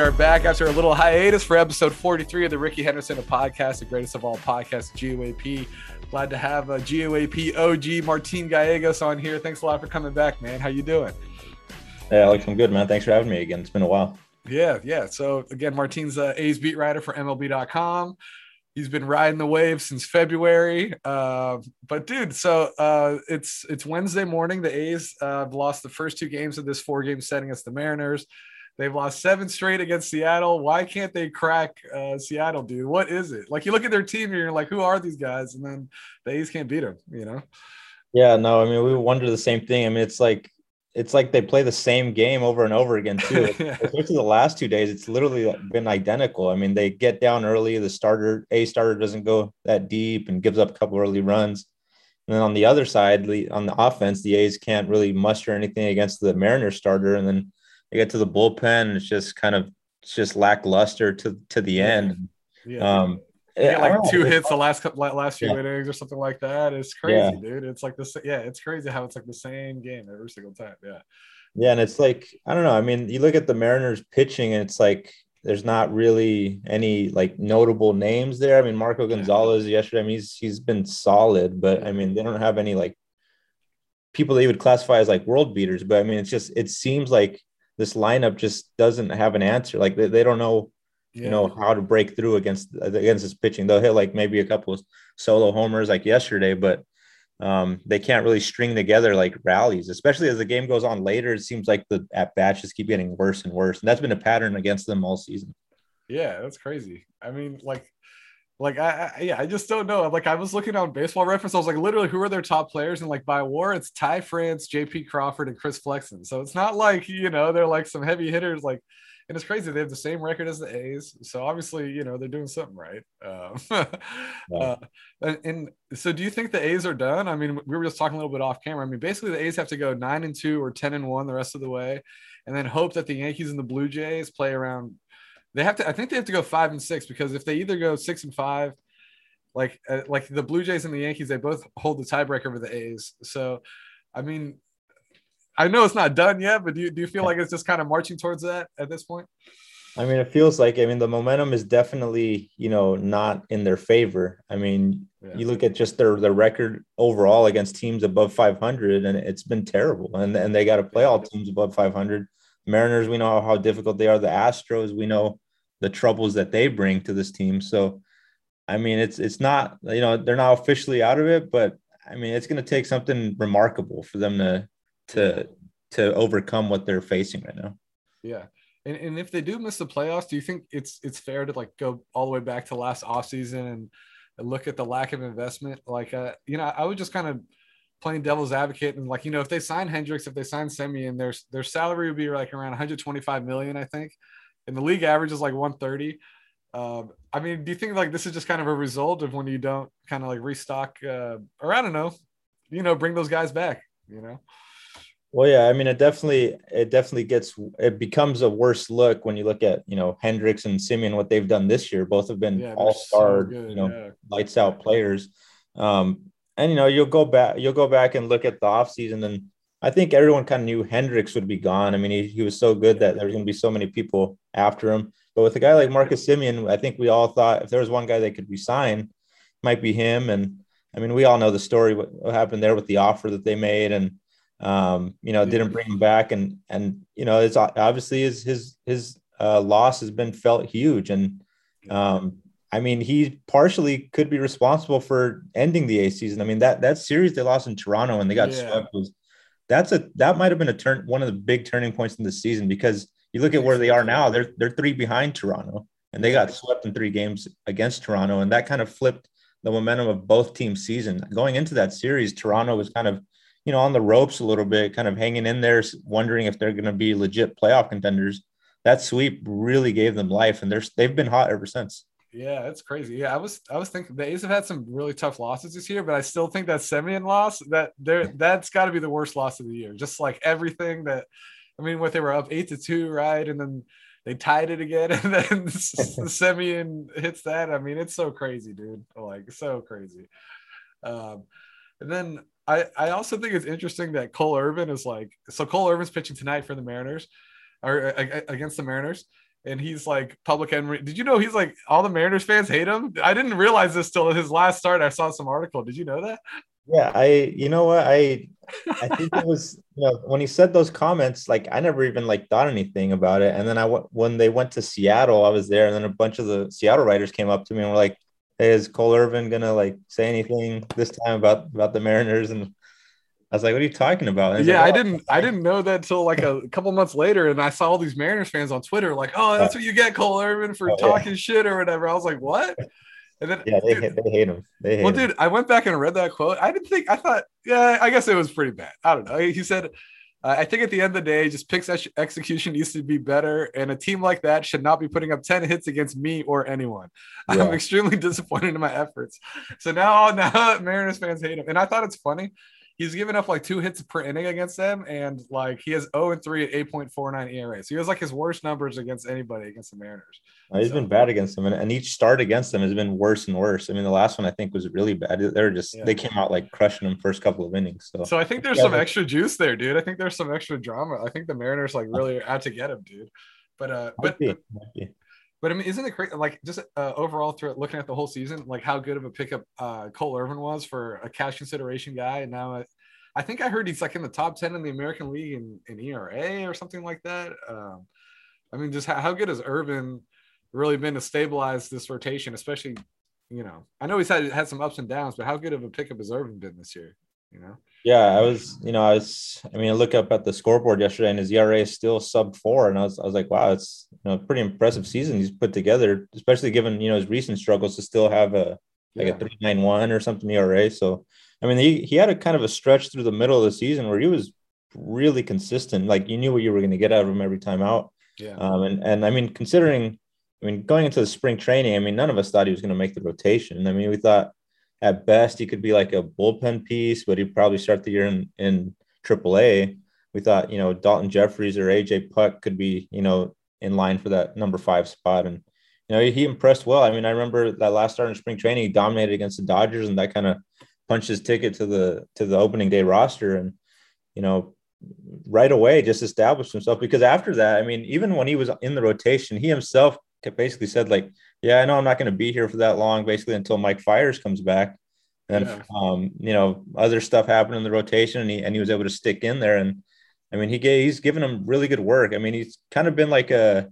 are back after a little hiatus for episode 43 of the Rickey Henderson of podcast, the greatest of all podcasts, GOAP. Glad to have uh, GOAP OG Martín Gallegos on here. Thanks a lot for coming back, man. How you doing? Hey, Alex, I'm good, man. Thanks for having me again. It's been a while. Yeah, yeah. So again, Martín's uh, A's beat writer for MLB.com. He's been riding the wave since February. Uh, but dude, so uh, it's it's Wednesday morning. The A's uh, have lost the first two games of this four game set against the Mariners. They've lost seven straight against Seattle. Why can't they crack uh, Seattle, dude? What is it? Like you look at their team, and you're like, who are these guys? And then the A's can't beat them. You know? Yeah, no. I mean, we wonder the same thing. I mean, it's like it's like they play the same game over and over again too. yeah. Especially the last two days, it's literally been identical. I mean, they get down early. The starter, a starter, doesn't go that deep and gives up a couple early runs. And then on the other side, on the offense, the A's can't really muster anything against the Mariners starter. And then they get to the bullpen, and it's just kind of it's just lackluster to to the end. Yeah. Um, yeah, like two hits the last couple last few yeah. innings or something like that. It's crazy, yeah. dude. It's like this. Yeah, it's crazy how it's like the same game every single time. Yeah. Yeah, and it's like I don't know. I mean, you look at the Mariners pitching, and it's like there's not really any like notable names there. I mean, Marco Gonzales yeah. yesterday. I mean, he's he's been solid, but I mean, they don't have any like people that you would classify as like world beaters. But I mean, it's just it seems like this lineup just doesn't have an answer. Like they, they don't know, yeah. you know, how to break through against against this pitching. They'll hit like maybe a couple of solo homers like yesterday, but um, they can't really string together like rallies, especially as the game goes on later. It seems like the at bats just keep getting worse and worse, and that's been a pattern against them all season. Yeah, that's crazy. I mean, like like I, I, yeah, I just don't know. Like I was looking on baseball reference, I was like, literally, who are their top players? And like by war, it's Ty France, JP Crawford, and Chris Flexen. So it's not like you know they're like some heavy hitters. Like, and it's crazy. They have the same record as the A's. So obviously, you know, they're doing something right. Um, yeah. uh, and, and, so, do you think the A's are done? I mean, we were just talking a little bit off camera. I mean, basically, the A's have to go nine and two or ten and one the rest of the way, and then hope that the Yankees and the Blue Jays play around. They have to. I think they have to go five and six because if they either go six and five like uh, like the Blue Jays and the Yankees, they both hold the tiebreaker over the A's. So, I mean, I know it's not done yet, but do you, do you feel like it's just kind of marching towards that at this point? I mean, it feels like I mean the momentum is definitely you know not in their favor. I mean, yeah. you look at just their their record overall against teams above 500, and it's been terrible. And and they got to play all teams above 500. Mariners, we know how difficult they are. The Astros, we know the troubles that they bring to this team. So I mean, it's it's not you know they're not officially out of it, but I mean it's going to take something remarkable for them to to to overcome what they're facing right now. Yeah. And, and if they do miss the playoffs, do you think it's it's fair to like go all the way back to last offseason and, look at the lack of investment? Like, uh, you know, I would just kind of playing devil's advocate and like, you know, if they sign Hendriks, if they sign Semien, their their salary would be like around 125 million, I think. And the league average is like 130. Um, I mean, do you think like this is just kind of a result of when you don't kind of like restock, uh, or I don't know, you know, bring those guys back, you know? Well, yeah, I mean, it definitely, it definitely gets, it becomes a worse look when you look at, you know, Hendriks and Semien, what they've done this year. Both have been yeah, all star, so you know, yeah. lights out players. Um, and you know, you'll go back, you'll go back and look at the offseason and I think everyone kind of knew Hendriks would be gone. I mean, he, he was so good that there's going to be so many people after him. But with a guy like Marcus Semien I think we all thought if there was one guy they could resign, might be him. And I mean, we all know the story what, what happened there with the offer that they made, and um, you know, didn't bring him back. And and you know, it's obviously his his his uh, loss has been felt huge. And um, I mean, he partially could be responsible for ending the A season. I mean, that that series they lost in Toronto and they got yeah. swept was that's a that might have been a turn one of the big turning points in the season because you look at where they are now, they're they're three behind Toronto, and they got swept in three games against Toronto, and that kind of flipped the momentum of both teams' season. Going into that series, Toronto was kind of, you know, on the ropes a little bit, kind of hanging in there, wondering if they're going to be legit playoff contenders. That sweep really gave them life, and they're they've been hot ever since. Yeah, it's crazy. Yeah, I was I was thinking the A's have had some really tough losses this year, but I still think that Semien loss that there that's got to be the worst loss of the year. Just like everything that I mean, what they were up eight to two, right? And then they tied it again, and then the Semien hits that. I mean, it's so crazy, dude. Like so crazy. Um, and then I I also think it's interesting that Cole Irvin is like so Cole Irvin's pitching tonight for the Mariners or against the Mariners. And he's like public enemy. Did you know he's like all the Mariners fans hate him? I didn't realize this till his last start. I saw some article. Did you know that? Yeah, I you know what I I think it was you know when he said those comments like I never even like thought anything about it and then I when they went to Seattle I was there and then a bunch of the Seattle writers came up to me and were like hey is Cole Irvin gonna like say anything this time about about the Mariners and I was like, "What are you talking about?" Yeah, like, oh. I didn't. I didn't know that until like a couple months later, and I saw all these Mariners fans on Twitter like, "Oh, that's what you get, Cole Irvin, for oh, talking yeah. shit or whatever." I was like, "What?" And then, yeah, they, dude, they hate him. They hate well, him. dude, I went back and read that quote. I didn't think. I thought, yeah, I guess it was pretty bad. I don't know. He said, uh, "I think at the end of the day, just picks ex- execution needs to be better, and a team like that should not be putting up ten hits against me or anyone. Yeah. I'm extremely disappointed in my efforts. So now, now Mariners fans hate him, and I thought it's funny." He's given up like two hits per inning against them, and like he has 0 and 3 at 8.49 ERA. So he has like his worst numbers against anybody against the Mariners. He's so, been bad against them, and, and each start against them has been worse and worse. I mean, the last one I think was really bad. They were just yeah. they came out like crushing them first couple of innings. So, so I think there's yeah, some extra juice there, dude. I think there's some extra drama. I think the Mariners like really out to get him, dude. But uh, but, but but I mean, isn't it crazy? Like, just uh, overall, through looking at the whole season, like how good of a pickup uh, Cole Irvin was for a cash consideration guy, and now I think I heard he's like in the top 10 in the American League in, in ERA or something like that. Um, I mean, just how, how good has Irvin really been to stabilize this rotation, especially, you know, I know he's had, had some ups and downs, but how good of a pickup has Irvin been this year? You know? Yeah, I was, you know, I was, I mean, I look up at the scoreboard yesterday and his ERA is still sub four. And I was, I was like, wow, it's, you know, pretty impressive season he's put together, especially given, you know, his recent struggles to still have a, like yeah. a 391 or something ERA. So, I mean, he, he had a kind of a stretch through the middle of the season where he was really consistent. Like you knew what you were going to get out of him every time out. Yeah. Um, and, and I mean, considering, I mean, going into the spring training, I mean, none of us thought he was going to make the rotation. I mean, we thought at best he could be like a bullpen piece, but he'd probably start the year in, in AAA. We thought, you know, Daulton Jefferies or AJ Puk could be, you know, in line for that number five spot. And, you know, he, impressed well. I mean, I remember that last start in spring training, he dominated against the Dodgers, and that kind of punched his ticket to the to the opening day roster and you know right away just established himself because after that i mean even when he was in the rotation he himself basically said like yeah i know i'm not going to be here for that long basically until mike fiers comes back and yeah. um, you know other stuff happened in the rotation and he, and he was able to stick in there and i mean he gave, he's given him really good work i mean he's kind of been like a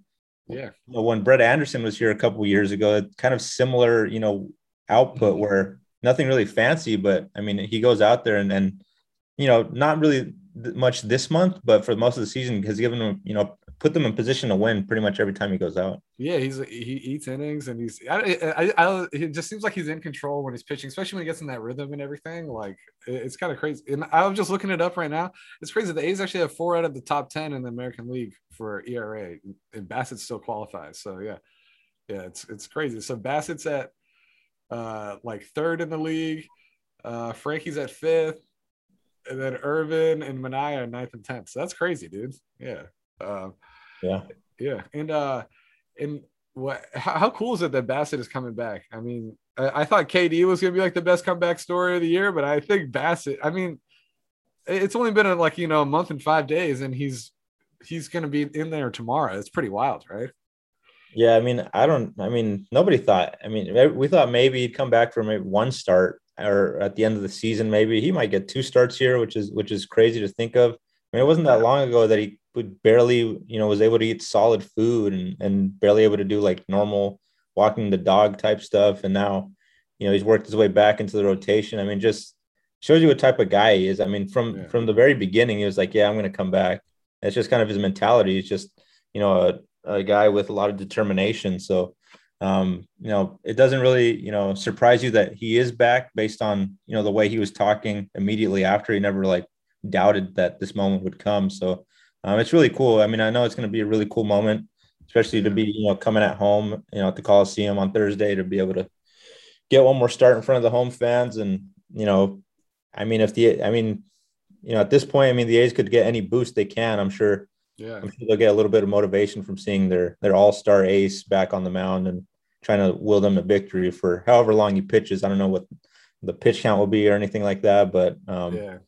yeah you know, when brett anderson was here a couple years ago kind of similar you know output mm-hmm. where nothing really fancy, but I mean, he goes out there and, and you know, not really much this month, but for most of the season has given him you know, put them in position to win pretty much every time he goes out. Yeah, he's he eats innings and he's I, I, I it just seems like he's in control when he's pitching, especially when he gets in that rhythm and everything. Like it's kind of crazy. And I was just looking it up right now. It's crazy. The A's actually have four out of the top ten in the American League for ERA, and Bassitt still qualifies. So yeah, yeah, it's it's crazy. So Bassitt's at uh, like third in the league. Uh, Frankie's at fifth, and then Irvin and are ninth and tenth. So that's crazy, dude. Yeah. Uh, yeah. Yeah. And uh, and what? How, how, cool is it that Bassitt is coming back? I mean, I, I thought KD was gonna be like the best comeback story of the year, but I think Bassitt. I mean, it's only been a, like you know a month and five days, and he's he's gonna be in there tomorrow. It's pretty wild, right? Yeah, I mean, I don't. I mean, nobody thought. I mean, we thought maybe he'd come back from maybe one start, or at the end of the season, maybe he might get two starts here, which is which is crazy to think of. I mean, it wasn't that long ago that he would barely, you know, was able to eat solid food and and barely able to do like normal walking the dog type stuff. And now, you know, he's worked his way back into the rotation. I mean, just shows you what type of guy he is. I mean, from yeah. from the very beginning, he was like, "Yeah, I'm going to come back." It's just kind of his mentality. He's just, you know, a, a guy with a lot of determination. So, um, you know, it doesn't really, you know, surprise you that he is back based on, you know, the way he was talking immediately after. He never like doubted that this moment would come. So, um, it's really cool. I mean, I know it's going to be a really cool moment, especially to be, you know, coming at home, you know, at the Coliseum on Thursday to be able to get one more start in front of the home fans. And, you know, I mean, if the, I mean, you know, at this point, I mean, the A's could get any boost they can. I'm sure yeah, I'm sure they'll get a little bit of motivation from seeing their their all star ace back on the mound and trying to will them to victory for however long he pitches. I don't know what the pitch count will be or anything like that, but um, yeah,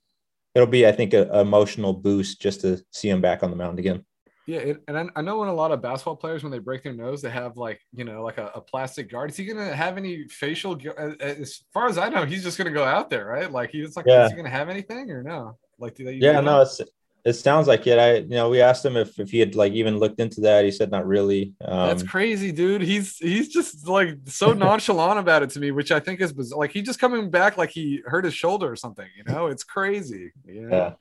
it'll be I think a, a, emotional boost just to see him back on the mound again. Yeah, and I, I know when a lot of basketball players when they break their nose, they have like you know like a, a plastic guard. Is he gonna have any facial? Uh, uh, as far as I know, he's just gonna go out there, right? Like he's like, yeah. is he gonna have anything or no? Like, do they? Yeah, no, it's it sounds like it. I, you know, we asked him if, if he had like even looked into that. He said not really. Um, That's crazy, dude. He's he's just like so nonchalant about it to me, which I think is bizarre. like he just coming back like he hurt his shoulder or something. You know, it's crazy. You know? Yeah,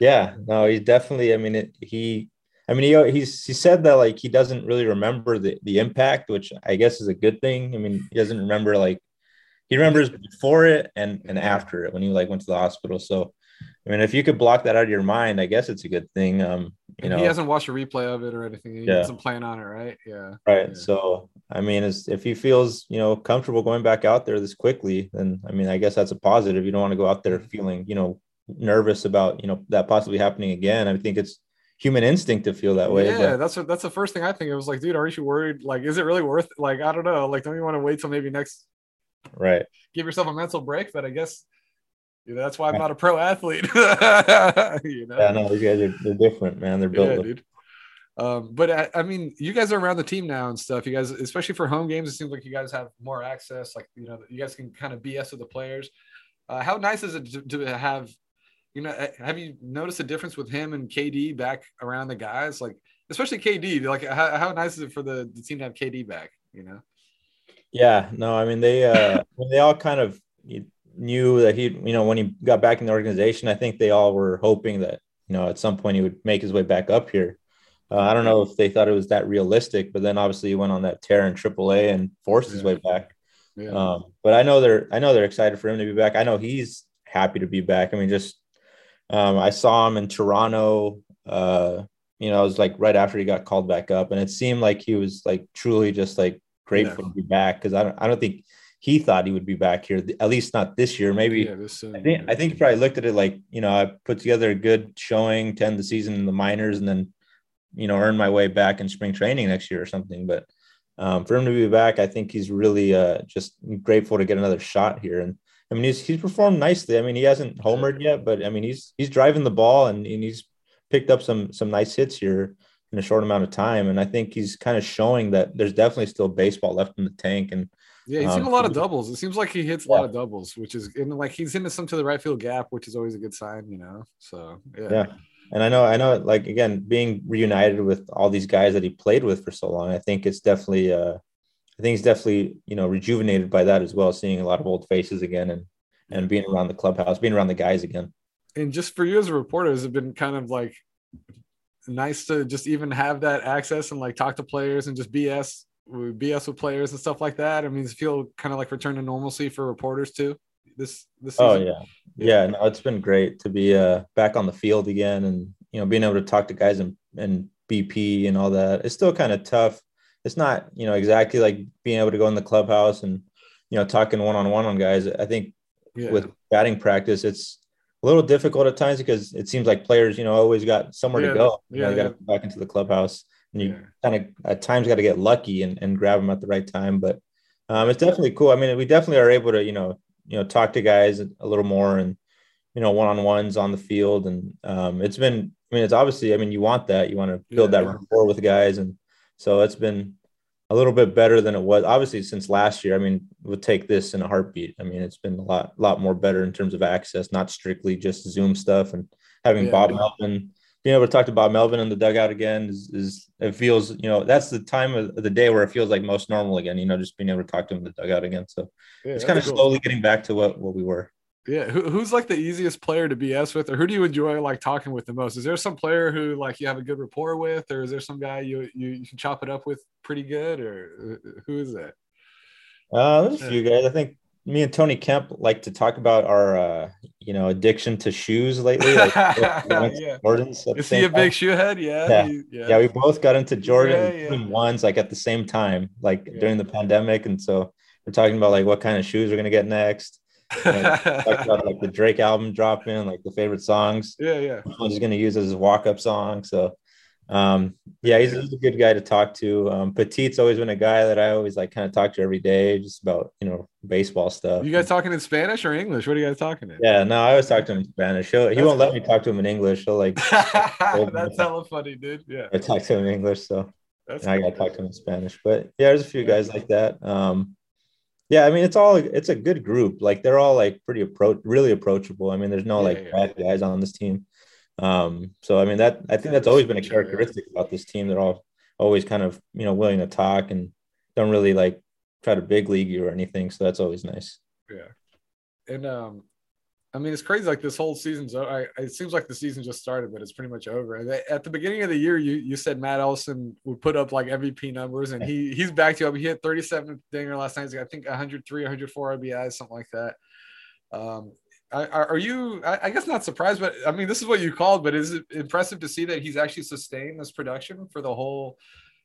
yeah. No, he definitely. I mean, it, he. I mean, he he's he said that like he doesn't really remember the the impact, which I guess is a good thing. I mean, he doesn't remember like he remembers before it and and after it when he like went to the hospital. So I mean, if you could block that out of your mind, I guess it's a good thing. Um, you know, he hasn't watched a replay of it or anything. He yeah. doesn't plan on it, right? Yeah. Right. Yeah. So, I mean, if he feels, you know, comfortable going back out there this quickly, then I mean, I guess that's a positive. You don't want to go out there mm-hmm. feeling, you know, nervous about, you know, that possibly happening again. I think it's human instinct to feel that way. Yeah, but... that's what, that's the first thing I think. It was like, dude, aren't you worried? Like, is it really worth? Like, I don't know. Like, don't you want to wait till maybe next? Right. Give yourself a mental break. But I guess you know, that's why I'm not a pro athlete. you know? Yeah, no, these guys are they're different, man. They're built. Yeah, dude. Um, but I, I, mean, you guys are around the team now and stuff. You guys, especially for home games, it seems like you guys have more access. Like you know, you guys can kind of BS with the players. Uh, how nice is it to, to, have? You know, have you noticed a difference with him and KD back around the guys? Like, especially KD. Like, how, how nice is it for the, the team to have KD back? You know. Yeah. No. I mean, they uh, they all kind of knew that he, you know, when he got back in the organization, I think they all were hoping that, you know, at some point he would make his way back up here. Uh, I don't know if they thought it was that realistic, but then obviously he went on that tear in AAA and forced his way back. Yeah. Um, but I know they're, I know they're excited for him to be back. I know he's happy to be back. I mean, just um, I saw him in Toronto. Uh, you know, it was like right after he got called back up, and it seemed like he was like truly just like grateful yeah. to be back because I don't, I don't think he thought he would be back here, at least not this year. Maybe yeah, this, uh, I think I think he probably looked at it like you know I put together a good showing, ten the season in the minors, and then you know earn my way back in spring training next year or something. But um, for him to be back, I think he's really uh, just grateful to get another shot here. And I mean he's he's performed nicely. I mean he hasn't homered yet, but I mean he's he's driving the ball and, and he's picked up some some nice hits here in a short amount of time. And I think he's kind of showing that there's definitely still baseball left in the tank and yeah, he's um, a lot of doubles. It seems like he hits a yeah. lot of doubles, which is and like he's into some to the right field gap, which is always a good sign, you know. So yeah. Yeah. And I know, I know, like again, being reunited with all these guys that he played with for so long, I think it's definitely, uh, I think he's definitely, you know, rejuvenated by that as well, seeing a lot of old faces again and and being around the clubhouse, being around the guys again. And just for you as a reporter, has it been kind of like nice to just even have that access and like talk to players and just BS BS with players and stuff like that? I mean, does it feel kind of like return to normalcy for reporters too? This this oh, season? Oh yeah. yeah, No, it's been great to be uh, back on the field again, and you know, being able to talk to guys and and BP and all that. It's still kind of tough. It's not you know exactly like being able to go in the clubhouse and you know talking one on one on guys. I think yeah. with batting practice, it's a little difficult at times because it seems like players, you know, always got somewhere yeah, to go. You yeah, know, they got to come back into the clubhouse and you yeah. kind of at times got to get lucky and, and grab them at the right time. But um, it's definitely cool. I mean, we definitely are able to, you know, you know, talk to guys a little more and, you know, one-on-ones on the field. And um, it's been, I mean, it's obviously, I mean, you want that, you want to build yeah, that rapport with guys. And so it's been a little bit better than it was obviously since last year. I mean, we'll take this in a heartbeat. I mean, it's been a lot, lot more better in terms of access, not strictly just zoom stuff and having yeah, Bob Melvin being able to talk to Bob Melvin in the dugout again is, is it feels you know that's the time of the day where it feels like most normal again. You know, just being able to talk to him in the dugout again. So yeah, it's kind of cool. slowly getting back to what what we were. Yeah, who, who's like the easiest player to BS with, or who do you enjoy like talking with the most? Is there some player who like you have a good rapport with, or is there some guy you you, you can chop it up with pretty good, or who is that? Uh, there's a few guys. I think me and Tony Kemp like to talk about our, uh, you know, addiction to shoes lately. Like, yeah. Jordans. Is he a big shoe head? Yeah. Yeah. He, yeah. yeah. We both got into Jordan yeah, yeah. ones like at the same time, like during the pandemic. And so we're talking about like what kind of shoes we're going to get next. about like the Drake album dropping, like the favorite songs. Yeah. Yeah. Which one's going to use as his walk up song. So, Um, yeah, he's, he's, a good guy to talk to. Um, Petit's always been a guy that I always like kind of talk to every day, just about you know baseball stuff. You guys talking in Spanish or English? What are you guys talking in? Yeah, no, I always talk to him in Spanish. He'll, he won't cool. let me talk to him in English. He'll like that's hella funny, dude. Yeah, I talk to him in English, so cool. I gotta talk to him in Spanish. But yeah, there's a few guys like that. Um, yeah, I mean it's all it's a good group. Like they're all like pretty approach, really approachable. I mean, there's no yeah, like yeah. bad guys on this team. Um, so I mean that I think that's always been a characteristic about this team. They're all always kind of you know willing to talk and don't really like try to big league you or anything. So that's always nice. Yeah, and um, I mean it's crazy. Like this whole season's. I, it seems like the season just started, but it's pretty much over. At the beginning of the year, you you said Matt Olson would put up like MVP numbers, and he he's backed you up. He hit 37 dinger last night. I think 103, 104 RBIs, something like that. Um, are you i guess not surprised but i mean this is what you called but is it impressive to see that he's actually sustained this production for the whole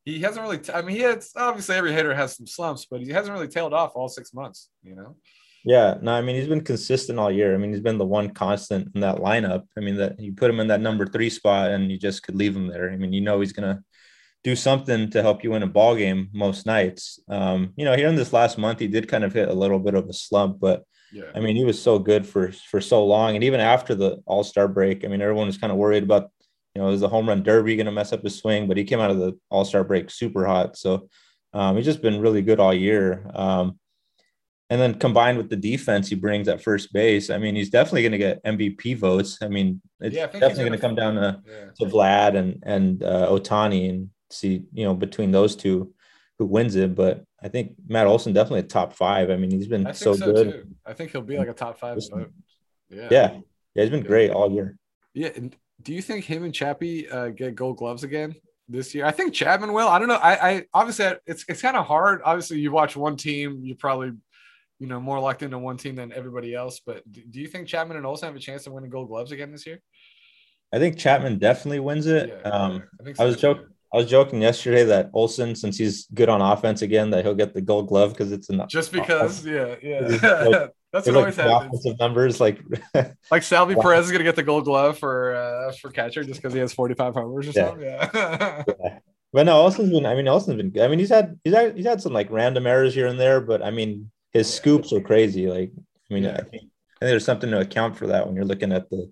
he hasn't really t- I mean he has obviously every hitter has some slumps but he hasn't really tailed off all six months you know? Yeah no i mean he's been consistent all year. I mean he's been the one constant in that lineup. I mean that you put him in that number three spot and you just could leave him there. I mean you know he's gonna do something to help you win a ball game most nights. Um you know here in this last month he did kind of hit a little bit of a slump but yeah. I mean, he was so good for for so long, and even after the All Star break, I mean, everyone was kind of worried about, you know, is the home run derby going to mess up his swing? But he came out of the All Star break super hot, so um, he's just been really good all year. Um, and then combined with the defense he brings at first base, I mean, he's definitely going to get MVP votes. I mean, it's yeah, definitely going to come down to, yeah. to Vlad and and uh, Ohtani and see, you know, between those two who wins it. But I think Matt Olson definitely a top five. I mean, he's been so, so, good. Too. I think he'll be like a top five. Yeah. yeah. Yeah. He's been great all year. Yeah. And do you think him and Chappie uh, get gold gloves again this year? I think Chapman will. I don't know. I, I obviously it's it's kind of hard. Obviously, you watch one team, you're probably you know more locked into one team than everybody else. But do you think Chapman and Olson have a chance of winning gold gloves again this year? I think Chapman definitely wins it. Yeah, um, I, so I was joking. I was joking yesterday that Olson, since he's good on offense again, that he'll get the Gold Glove because it's enough. Just because, yeah, yeah. Like, That's what always happens. Offensive numbers, like like Salvy Perez is gonna get the Gold Glove for uh, for catcher just because he has forty five homers or yeah. something. Yeah. yeah. But no, Olson's been. I mean, Olson's been. good. I mean, he's had he's had he's had some like random errors here and there, but I mean, his yeah. scoops are crazy. Like, I mean, yeah. I, think, I think there's something to account for that when you're looking at the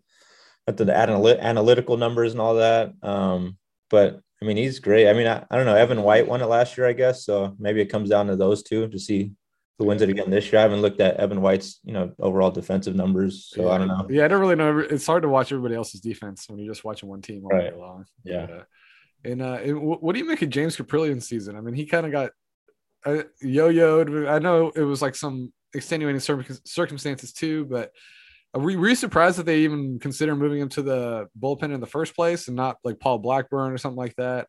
at the analy- analytical numbers and all that. Um, but I mean, he's great. I mean, I, I don't know. Evan White won it last year, I guess. So maybe it comes down to those two to see who wins it again this year. I haven't looked at Evan White's, you know, overall defensive numbers, so yeah. I don't know. Yeah, I don't really know. It's hard to watch everybody else's defense when you're just watching one team all right. day long. Yeah. But, uh, and, uh, what do you make of James Kaprielian season? I mean, he kind of got uh, yo-yoed. I know it was like some extenuating circumstances too, but were, were you surprised that they even consider moving him to the bullpen in the first place and not like Paul Blackburn or something like that?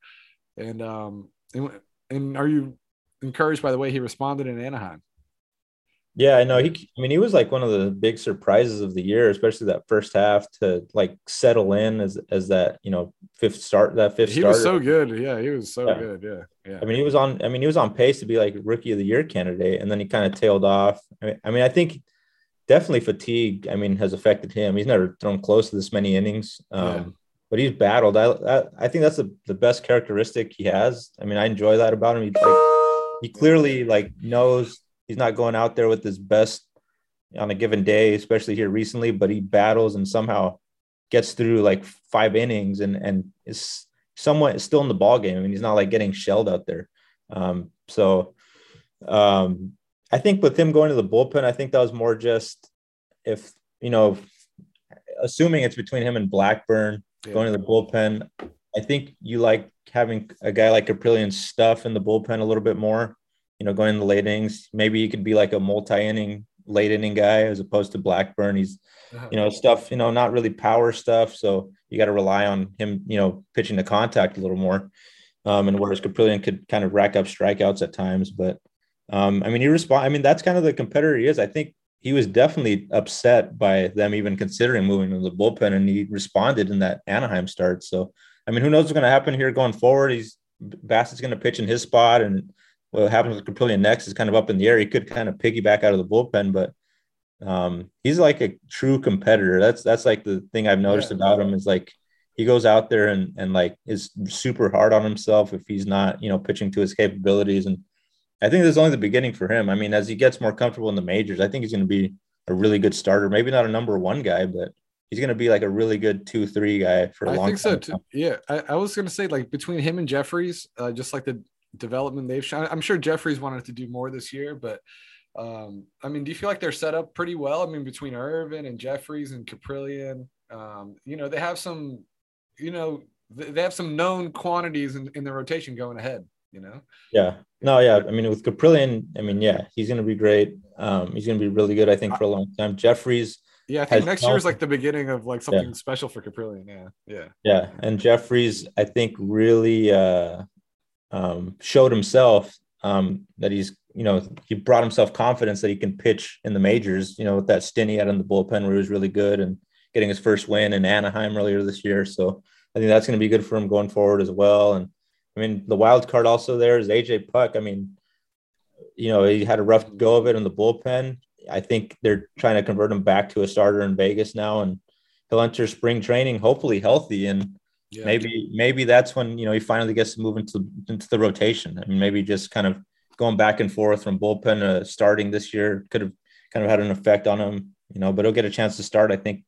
And um, and, and are you encouraged by the way he responded in Anaheim? Yeah, I know. He, I mean, he was like one of the big surprises of the year, especially that first half to like settle in as as that you know fifth start that fifth. He starter. was so good. Yeah, he was so yeah. good. Yeah, yeah. I mean, he was on. I mean, he was on pace to be like rookie of the year candidate, and then he kind of tailed off. I mean, I mean, I think definitely fatigue. I mean, has affected him. He's never thrown close to this many innings, um, yeah. but he's battled. I, I, I think that's the, the best characteristic he has. I mean, I enjoy that about him. He like, he clearly like knows he's not going out there with his best on a given day, especially here recently. But he battles and somehow gets through like five innings and and is somewhat still in the ball game. I mean, he's not like getting shelled out there. Um, so um, I think with him going to the bullpen, I think that was more just if you know, assuming it's between him and Blackburn yeah. going to the bullpen. I think you like having a guy like Kaprielian stuff in the bullpen a little bit more. You know, going in the late innings. Maybe he could be like a multi-inning late inning guy as opposed to Blackburn. He's, uh-huh. you know, stuff. You know, not really power stuff. So you got to rely on him. You know, pitching the contact a little more. Um, and whereas Kaprielian could kind of rack up strikeouts at times, but um, I mean, he respond. I mean, that's kind of the competitor he is. I think he was definitely upset by them even considering moving to the bullpen, and he responded in that Anaheim start. So, I mean, who knows what's going to happen here going forward? He's Bassitt's going to pitch in his spot, and what happens with Kaprielian next is kind of up in the air. He could kind of piggyback out of the bullpen, but um, he's like a true competitor. That's that's like the thing I've noticed yeah. about him is like he goes out there and and like is super hard on himself if he's not you know pitching to his capabilities and I think this is only the beginning for him. I mean, as he gets more comfortable in the majors, I think he's going to be a really good starter. Maybe not a number one guy, but he's going to be like a really good two three guy for a I long time. I think so too. Yeah, I, I, was going to say like between him and Jefferies, uh, just like the development they've shown. I'm sure Jefferies wanted to do more this year, but um, I mean, do you feel like they're set up pretty well? I mean, between Irvin and Jefferies and Kaprielian, um, you know, they have some, you know, they have some known quantities in, in the rotation going ahead. You know. Yeah. No. Yeah. I mean, with Kaprielian, I mean, yeah, he's going to be great. Um, he's going to be really good. I think for a long time. Jefferies yeah, I think next year is like the beginning of like something yeah. special for Kaprielian. Yeah, yeah, yeah. And Jefferies, I think, really uh, um, showed himself um, that he's, you know, he brought himself confidence that he can pitch in the majors. You know, with that stint he had in the bullpen where he was really good and getting his first win in Anaheim earlier this year. So I think that's going to be good for him going forward as well. And I mean, the wild card also there is AJ Puk. I mean, you know, he had a rough go of it in the bullpen. I think they're trying to convert him back to a starter in Vegas now, and he'll enter spring training hopefully healthy, and yeah. maybe maybe that's when you know he finally gets to move into into the rotation. I mean, maybe just kind of going back and forth from bullpen to starting this year could have kind of had an effect on him, you know. But he'll get a chance to start, I think,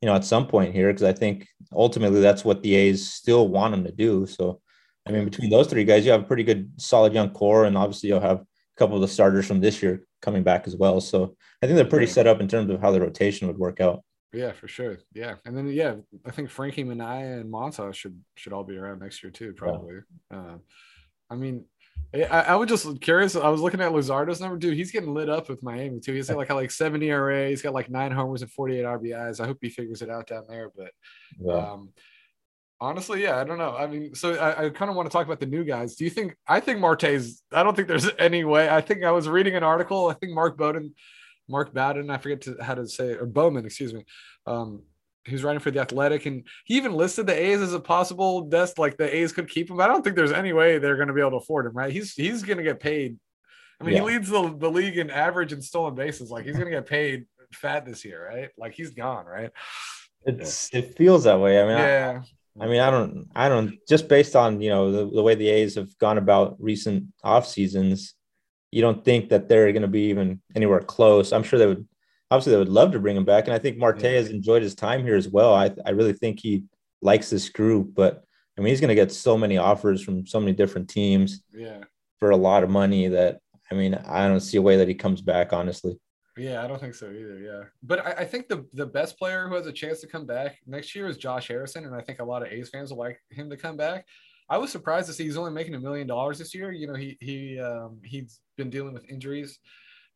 you know, at some point here because I think ultimately that's what the A's still want him to do. So, I mean, between those three guys, you have a pretty good, solid young core, and obviously you'll have a couple of the starters from this year coming back as well. So I think they're pretty set up in terms of how the rotation would work out. Yeah, for sure. Yeah, and then yeah, I think Frankie Manaea and Montas should should all be around next year too, probably. Yeah. Uh, I mean, I, I was just curious. I was looking at Luzardo's number, dude. He's getting lit up with Miami too. He's got like a like 70 ERA. He's got like nine homers and 48 RBIs. I hope he figures it out down there. But yeah. um, Honestly, yeah, I don't know. I mean, so I, I kind of want to talk about the new guys. Do you think? I think Marte's. I don't think there's any way. I think I was reading an article. I think Mark Bowden, Mark Bowden, I forget to, how to say it, or Bowman, excuse me. Um, he was writing for the Athletic, and he even listed the A's as a possible desk. Like the A's could keep him. I don't think there's any way they're going to be able to afford him. Right? He's he's going to get paid. I mean, yeah. he leads the, the league in average and stolen bases. Like he's going to get paid fat this year, right? Like he's gone, right? It's it feels that way. I mean, yeah. I mean, I don't, I don't, just based on, you know, the, the way the A's have gone about recent off seasons, you don't think that they're going to be even anywhere close. I'm sure they would, obviously, they would love to bring him back. And I think Marte yeah. has enjoyed his time here as well. I, I really think he likes this group, but I mean, he's going to get so many offers from so many different teams yeah. for a lot of money that, I mean, I don't see a way that he comes back, honestly. Yeah, I don't think so either. Yeah, but I, I, think the the best player who has a chance to come back next year is Josh Harrison, and I think a lot of A's fans will like him to come back. I was surprised to see he's only making a million dollars this year. You know, he he um, he's been dealing with injuries,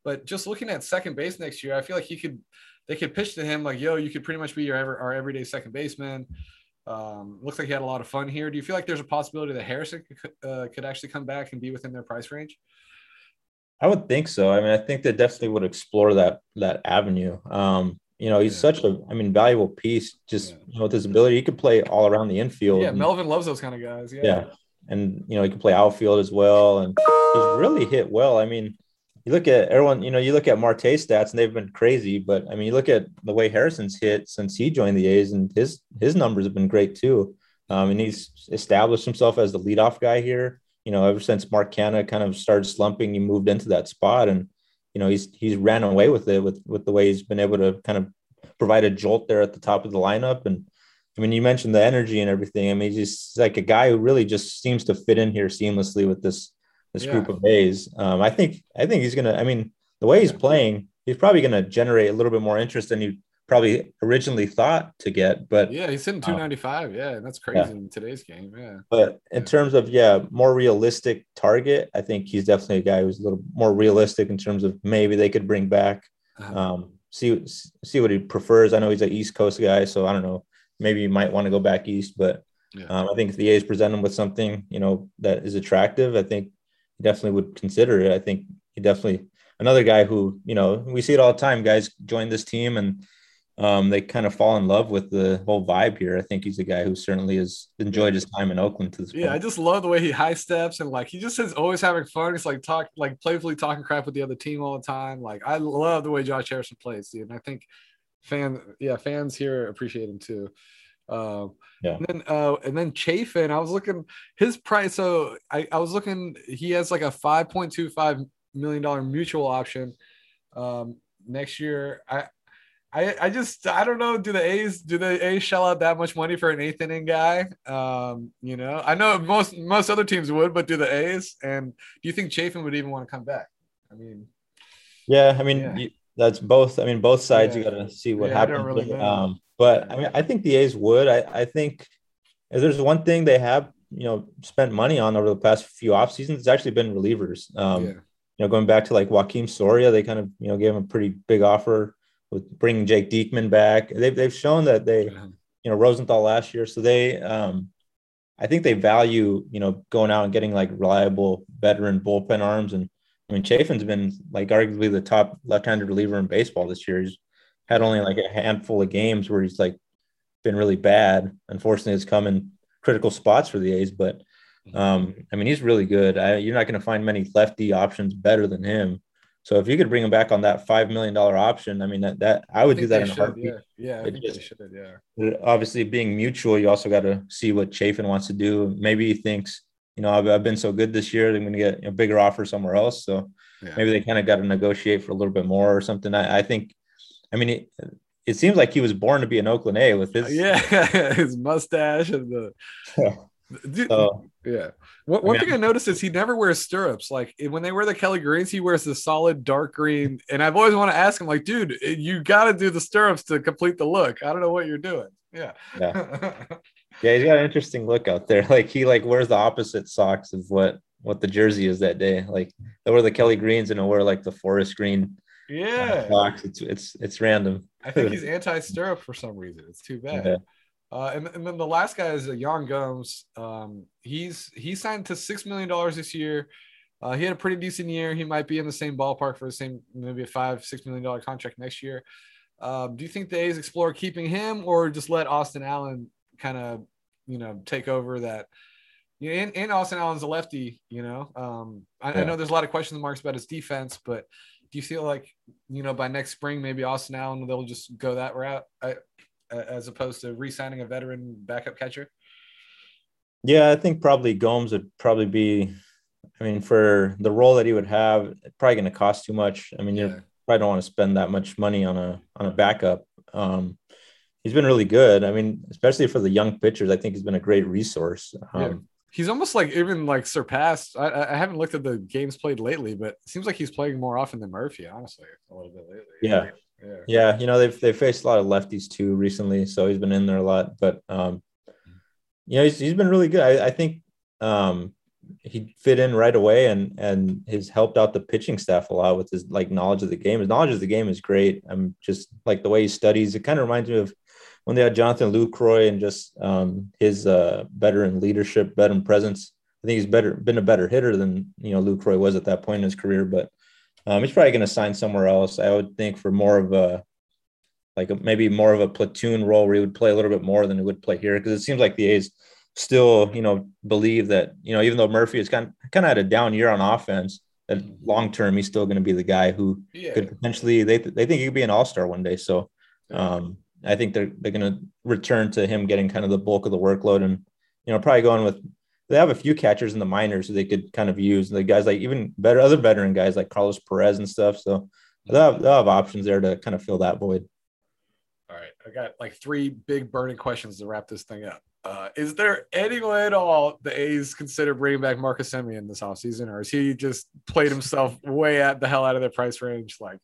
but just looking at second base next year, I feel like he could they could pitch to him like, "Yo, you could pretty much be your ever, our everyday second baseman." Um, looks like he had a lot of fun here. Do you feel like there's a possibility that Harrison could, uh, could actually come back and be within their price range? I would think so. I mean, I think they definitely would explore that that avenue. Um, you know, he's yeah. such a, I mean, valuable piece. Just yeah. you know, with his ability, he could play all around the infield. Yeah, and, Melvin loves those kind of guys. Yeah. yeah, and you know, he can play outfield as well, and he's really hit well. I mean, you look at everyone, you know, you look at Marte stats, and they've been crazy. But I mean, you look at the way Harrison's hit since he joined the A's, and his his numbers have been great too. Um, and he's established himself as the leadoff guy here you know, ever since Mark Canha kind of started slumping, he moved into that spot, and you know, he's he's ran away with it with with the way he's been able to kind of provide a jolt there at the top of the lineup. And I mean, you mentioned the energy and everything. I mean, he's just like a guy who really just seems to fit in here seamlessly with this this yeah. group of A's. Um, I think I think he's gonna. I mean, the way he's playing, he's probably gonna generate a little bit more interest than you probably originally thought to get. But yeah, he's hitting 295. Um, yeah, that's crazy yeah. in today's game. Yeah. But in yeah. terms of yeah, more realistic target, I think he's definitely a guy who's a little more realistic in terms of maybe they could bring back. Uh-huh. Um, see see what he prefers. I know he's an East Coast guy, so I don't know. Maybe you might want to go back east, but yeah. um, I think if the A's present him with something you know that is attractive, I think he definitely would consider it. I think he definitely another guy who you know we see it all the time. Guys join this team and um, they kind of fall in love with the whole vibe here. I think he's a guy who certainly has enjoyed his time in Oakland to this Yeah, point. I just love the way he high steps and like he just is always having fun. He's like talk like playfully talking crap with the other team all the time. Like I love the way Josh Harrison plays, dude. And I think fans, yeah, fans here appreciate him too. Uh, yeah. And then uh, and then Chafin, I was looking his price. So I, I was looking. He has like a five point two five million dollar mutual option um, next year. I I, I just I don't know. Do the A's do the A's shell out that much money for an eighth inning guy? Um, you know, I know most most other teams would, but do the A's? And do you think Chafin would even want to come back? I mean, yeah, I mean yeah. You, that's both. I mean, both sides. Yeah. You got to see what yeah, happens. Really um, but I mean, I think the A's would. I I think if there's one thing they have, you know, spent money on over the past few off seasons, it's actually been relievers. Um, you know, going back to like Joakim Soria, they kind of you know gave him a pretty big offer with bringing Jake Diekman back. They've they've shown that they, you know, Rosenthal last year, so they, um, I think they value you know going out and getting like reliable veteran bullpen arms. And I mean, Chafin's been like arguably the top left-handed reliever in baseball this year. He's had only like a handful of games where he's like been really bad. Unfortunately, it's come in critical spots for the A's, but um, I mean, he's really good. I, you're not going to find many lefty options better than him. So if you could bring him back on that five million dollar option, I mean that, that I would I do that in a heartbeat. Yeah, yeah, I think just, they should. Yeah. Obviously, being mutual, you also got to see what Chafin wants to do. Maybe he thinks, you know, I've, I've been so good this year, I'm going to get a bigger offer somewhere else. So yeah. maybe they kind of got to negotiate for a little bit more or something. I, I think, I mean, it, it, seems like he was born to be an Oakland A with his yeah, his mustache and the. Dude, so, yeah. One, one I mean, thing I noticed is he never wears stirrups. Like eh, when they wear the Kelly Greens, he wears the solid dark green. And I've always want to ask him, like, dude, eh, you got to do the stirrups to complete the look. I don't know what you're doing. Yeah. Yeah. yeah, he's got an interesting look out there. Like he like wears the opposite socks of what what the jersey is that day. Like they wear the Kelly Greens and they wear like the forest green. Uh, yeah. Socks. It's it's it's random. I think he's anti stirrup for some reason. It's too bad. Yeah. Uh, and, and then the last guy is uh, Yan Gomes. Um, he's he signed to six million dollars this year. Uh, he had a pretty decent year. He might be in the same ballpark for the same maybe a five six million dollar contract next year. Um, do you think the A's explore keeping him or just let Austin Allen kind of you know take over that? You know, and, and Austin Allen's a lefty. You know, um, I, yeah. I know there's a lot of question marks about his defense, but do you feel like you know by next spring maybe Austin Allen they'll just go that route? I, as opposed to re-signing a veteran backup catcher? Yeah, I think probably Gomes would probably be. I mean, for the role that he would have, probably going to cost too much. I mean, yeah. you probably don't want to spend that much money on a on a backup. Um, he's been really good. I mean, especially for the young pitchers, I think he's been a great resource. Um. He's almost like even like surpassed. I, I haven't looked at the games played lately, but it seems like he's playing more often than Murphy, honestly, a little bit lately. Yeah, yeah. yeah, you know they've they faced a lot of lefties too recently, so he's been in there a lot. But um, you know he's, he's been really good. I, I think um, he fit in right away and and has helped out the pitching staff a lot with his like knowledge of the game. His knowledge of the game is great. I'm just like the way he studies. It kind of reminds me of when they had Jonathan Lucroy and just um, his uh, veteran leadership, veteran presence. I think he's better been a better hitter than you know Lucroy was at that point in his career, but um, he's probably going to sign somewhere else. I would think for more of a like a, maybe more of a platoon role where he would play a little bit more than he would play here because it seems like the A's still you know believe that you know even though Murphy is kind of, kind of had a down year on offense that long term he's still going to be the guy who yeah. could potentially they they think he could be an all star one day. So um, I think they're they're going to return to him getting kind of the bulk of the workload and you know probably going with they have a few catchers in the minors who they could kind of use. The guys like even better other veteran guys like Carlos Perez and stuff. So they'll have, they'll have options there to kind of fill that void. All right, I got like three big burning questions to wrap this thing up. Uh, is there any way at all the A's consider bringing back Marcus Semien this offseason, or is he just played himself way at the hell out of their price range? Like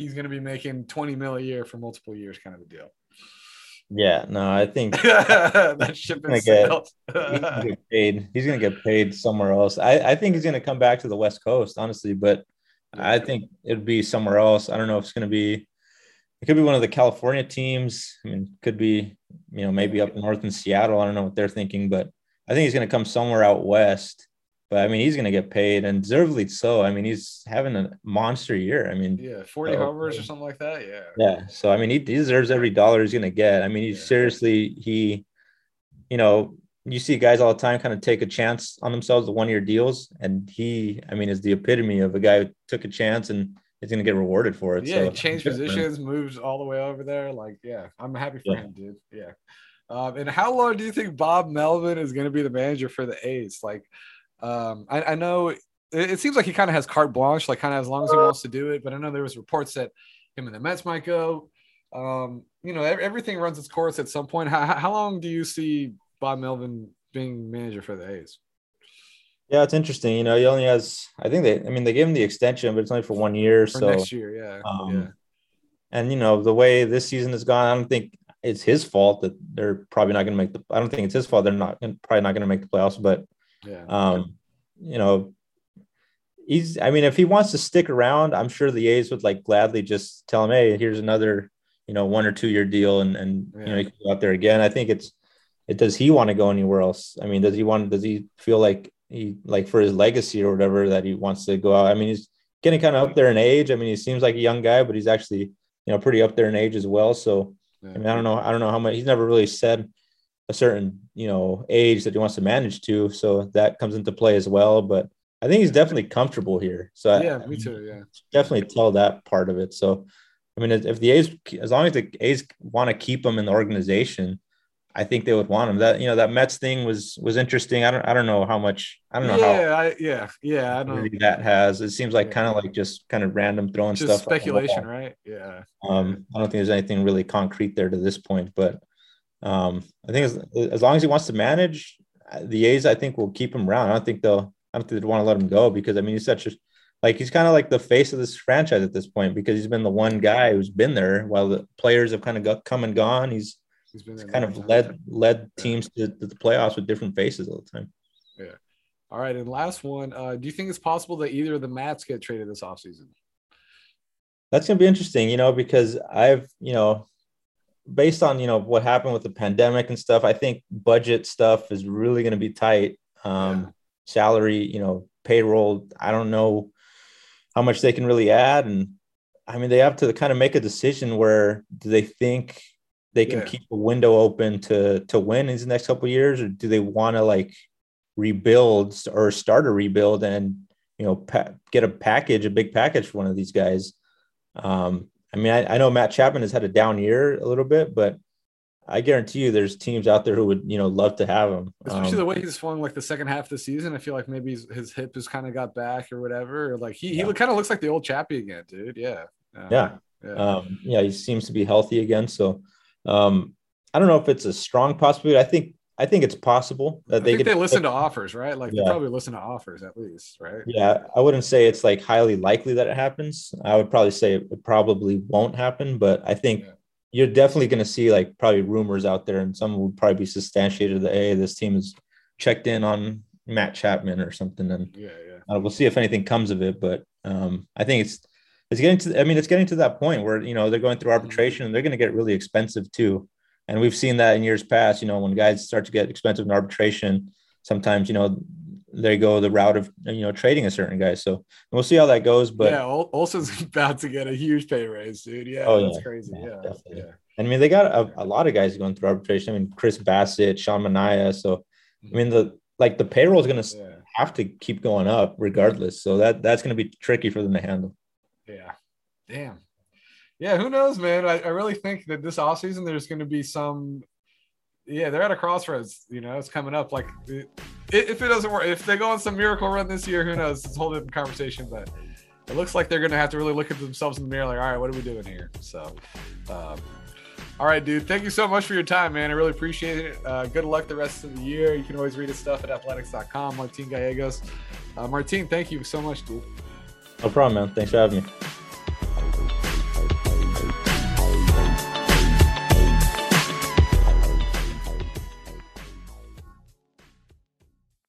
he's going to be making 20 mil a year for multiple years, kind of a deal. Yeah, no, I think that ship is get, get paid. He's gonna get paid somewhere else. I, I think he's gonna come back to the West Coast, honestly, but I think it'd be somewhere else. I don't know if it's gonna be it could be one of the California teams. I mean, could be, you know, maybe up north in Seattle. I don't know what they're thinking, but I think he's gonna come somewhere out west but I mean, he's going to get paid and deservedly so. I mean, he's having a monster year. I mean, yeah, 40 homers or something like that. Yeah. Yeah. So, I mean, he deserves every dollar he's going to get. I mean, he yeah. seriously, he, you know, you see guys all the time kind of take a chance on themselves, the one year deals. And he, I mean, is the epitome of a guy who took a chance and is going to get rewarded for it. Yeah. So, change positions, moves all the way over there. Like, yeah, I'm happy for yeah. him, dude. Yeah. Um, and how long do you think Bob Melvin is going to be the manager for the A's? Like, um, I, I, know it, it, seems like he kind of has carte blanche, like kind of as long as he wants to do it. But I know there was reports that him and the Mets might go. Um, you know, everything runs its course at some point. How, how long do you see Bob Melvin being manager for the A's? Yeah, it's interesting. You know, he only has, I think they, I mean, they gave him the extension, but it's only for one year. For so next year, yeah. Um, yeah. And, you know, the way this season has gone, I don't think it's his fault that they're probably not going to make the, I don't think it's his fault. They're not probably not going to make the playoffs, but, yeah. um, you know, he's, I mean, if he wants to stick around, I'm sure the A's would like gladly just tell him, Hey, here's another, you know, one or two year deal. And, and, yeah. you know, he can go out there again. I think it's, it, does he want to go anywhere else? I mean, does he want, does he feel like he like for his legacy or whatever that he wants to go out. I mean, he's getting kind of up there in age. I mean, he seems like a young guy, but he's actually you know pretty up there in age as well. So yeah. I mean, I don't know, I don't know how much he's never really said a certain you know age that he wants to manage to, so that comes into play as well. But I think he's definitely comfortable here. So yeah, I, me too. Yeah, definitely tell that part of it. So I mean, if the A's, as long as the A's want to keep him in the organization, I think they would want him. That you know that Mets thing was was interesting. I don't I don't know how much I don't know yeah, how I, yeah yeah I don't know that has. It seems like yeah. kind of like just kind of random throwing just stuff. Speculation, right? Yeah. Um, I don't think there's anything really concrete there to this point, but um, I think as, as long as he wants to manage the A's, I think will keep him around. I don't think they'll I don't think they'd want to let him go because I mean he's such a like he's kind of like the face of this franchise at this point because he's been the one guy who's been there while the players have kind of got, come and gone. He's He's been kind of led led teams to, to, the playoffs with different faces all the time. Yeah. All right, and last one. Uh, do you think it's possible that either of the Mats get traded this offseason? That's gonna be interesting, you know, because I've, you know, based on you know what happened with the pandemic and stuff, I think budget stuff is really gonna be tight. Um, yeah. salary, you know, payroll. I don't know how much they can really add, and I mean, they have to kind of make a decision where do they think they can yeah. keep a window open to to win in the next couple years, or do they want to like rebuild or start a rebuild and you know pa- get a package, a big package for one of these guys? Um, I mean, I, I know Matt Chapman has had a down year a little bit, but I guarantee you, there's teams out there who would, you know, love to have him. Especially um, the way he's swung like the second half of the season. I feel like maybe his hip has kind of got back or whatever. Or like he, yeah. he kind of looks like the old Chappie again, dude. Yeah. Uh, yeah. Yeah. Um, yeah. He seems to be healthy again. So um, I don't know if it's a strong possibility. I think I think it's possible that they, they listen to offers, right? Like yeah. they probably listen to offers at least, right? Yeah, I wouldn't say it's like highly likely that it happens. I would probably say it probably won't happen, but I think yeah. you're definitely going to see like probably rumors out there, and some would probably be substantiated that hey, this team is checked in on Matt Chapman or something, and yeah, yeah. Uh, we'll see if anything comes of it. But um, I think it's it's getting to i mean it's getting to that point where you know they're going through arbitration and they're going to get really expensive too and we've seen that in years past you know when guys start to get expensive in arbitration sometimes you know they go the route of you know trading a certain guy so we'll see how that goes but yeah olson's about to get a huge pay raise dude yeah oh, that's yeah. crazy yeah, yeah, yeah. And I mean, they got a, a, lot of guys going through arbitration. I mean, Chris Bassitt, Sean Manaea. So, I mean, the like the payroll is going to yeah. have to keep going up regardless. So that that's going to be tricky for them to handle. Yeah. Damn. Yeah, who knows, man? I, I really think that this off season there's going to be some. Yeah, they're at a crossroads. You know, it's coming up. Like, it, if it doesn't work, if they go on some miracle run this year, who knows? It's a whole different conversation. But it looks like they're going to have to really look at themselves in the mirror. Like, all right, what are we doing here? So, um, all right, dude. Thank you so much for your time, man. I really appreciate it. Uh, good luck the rest of the year. You can always read his stuff at athletics.com. Martín Gallegos. Uh, Martín, thank you so much, dude. No problem, man. Thanks for having me.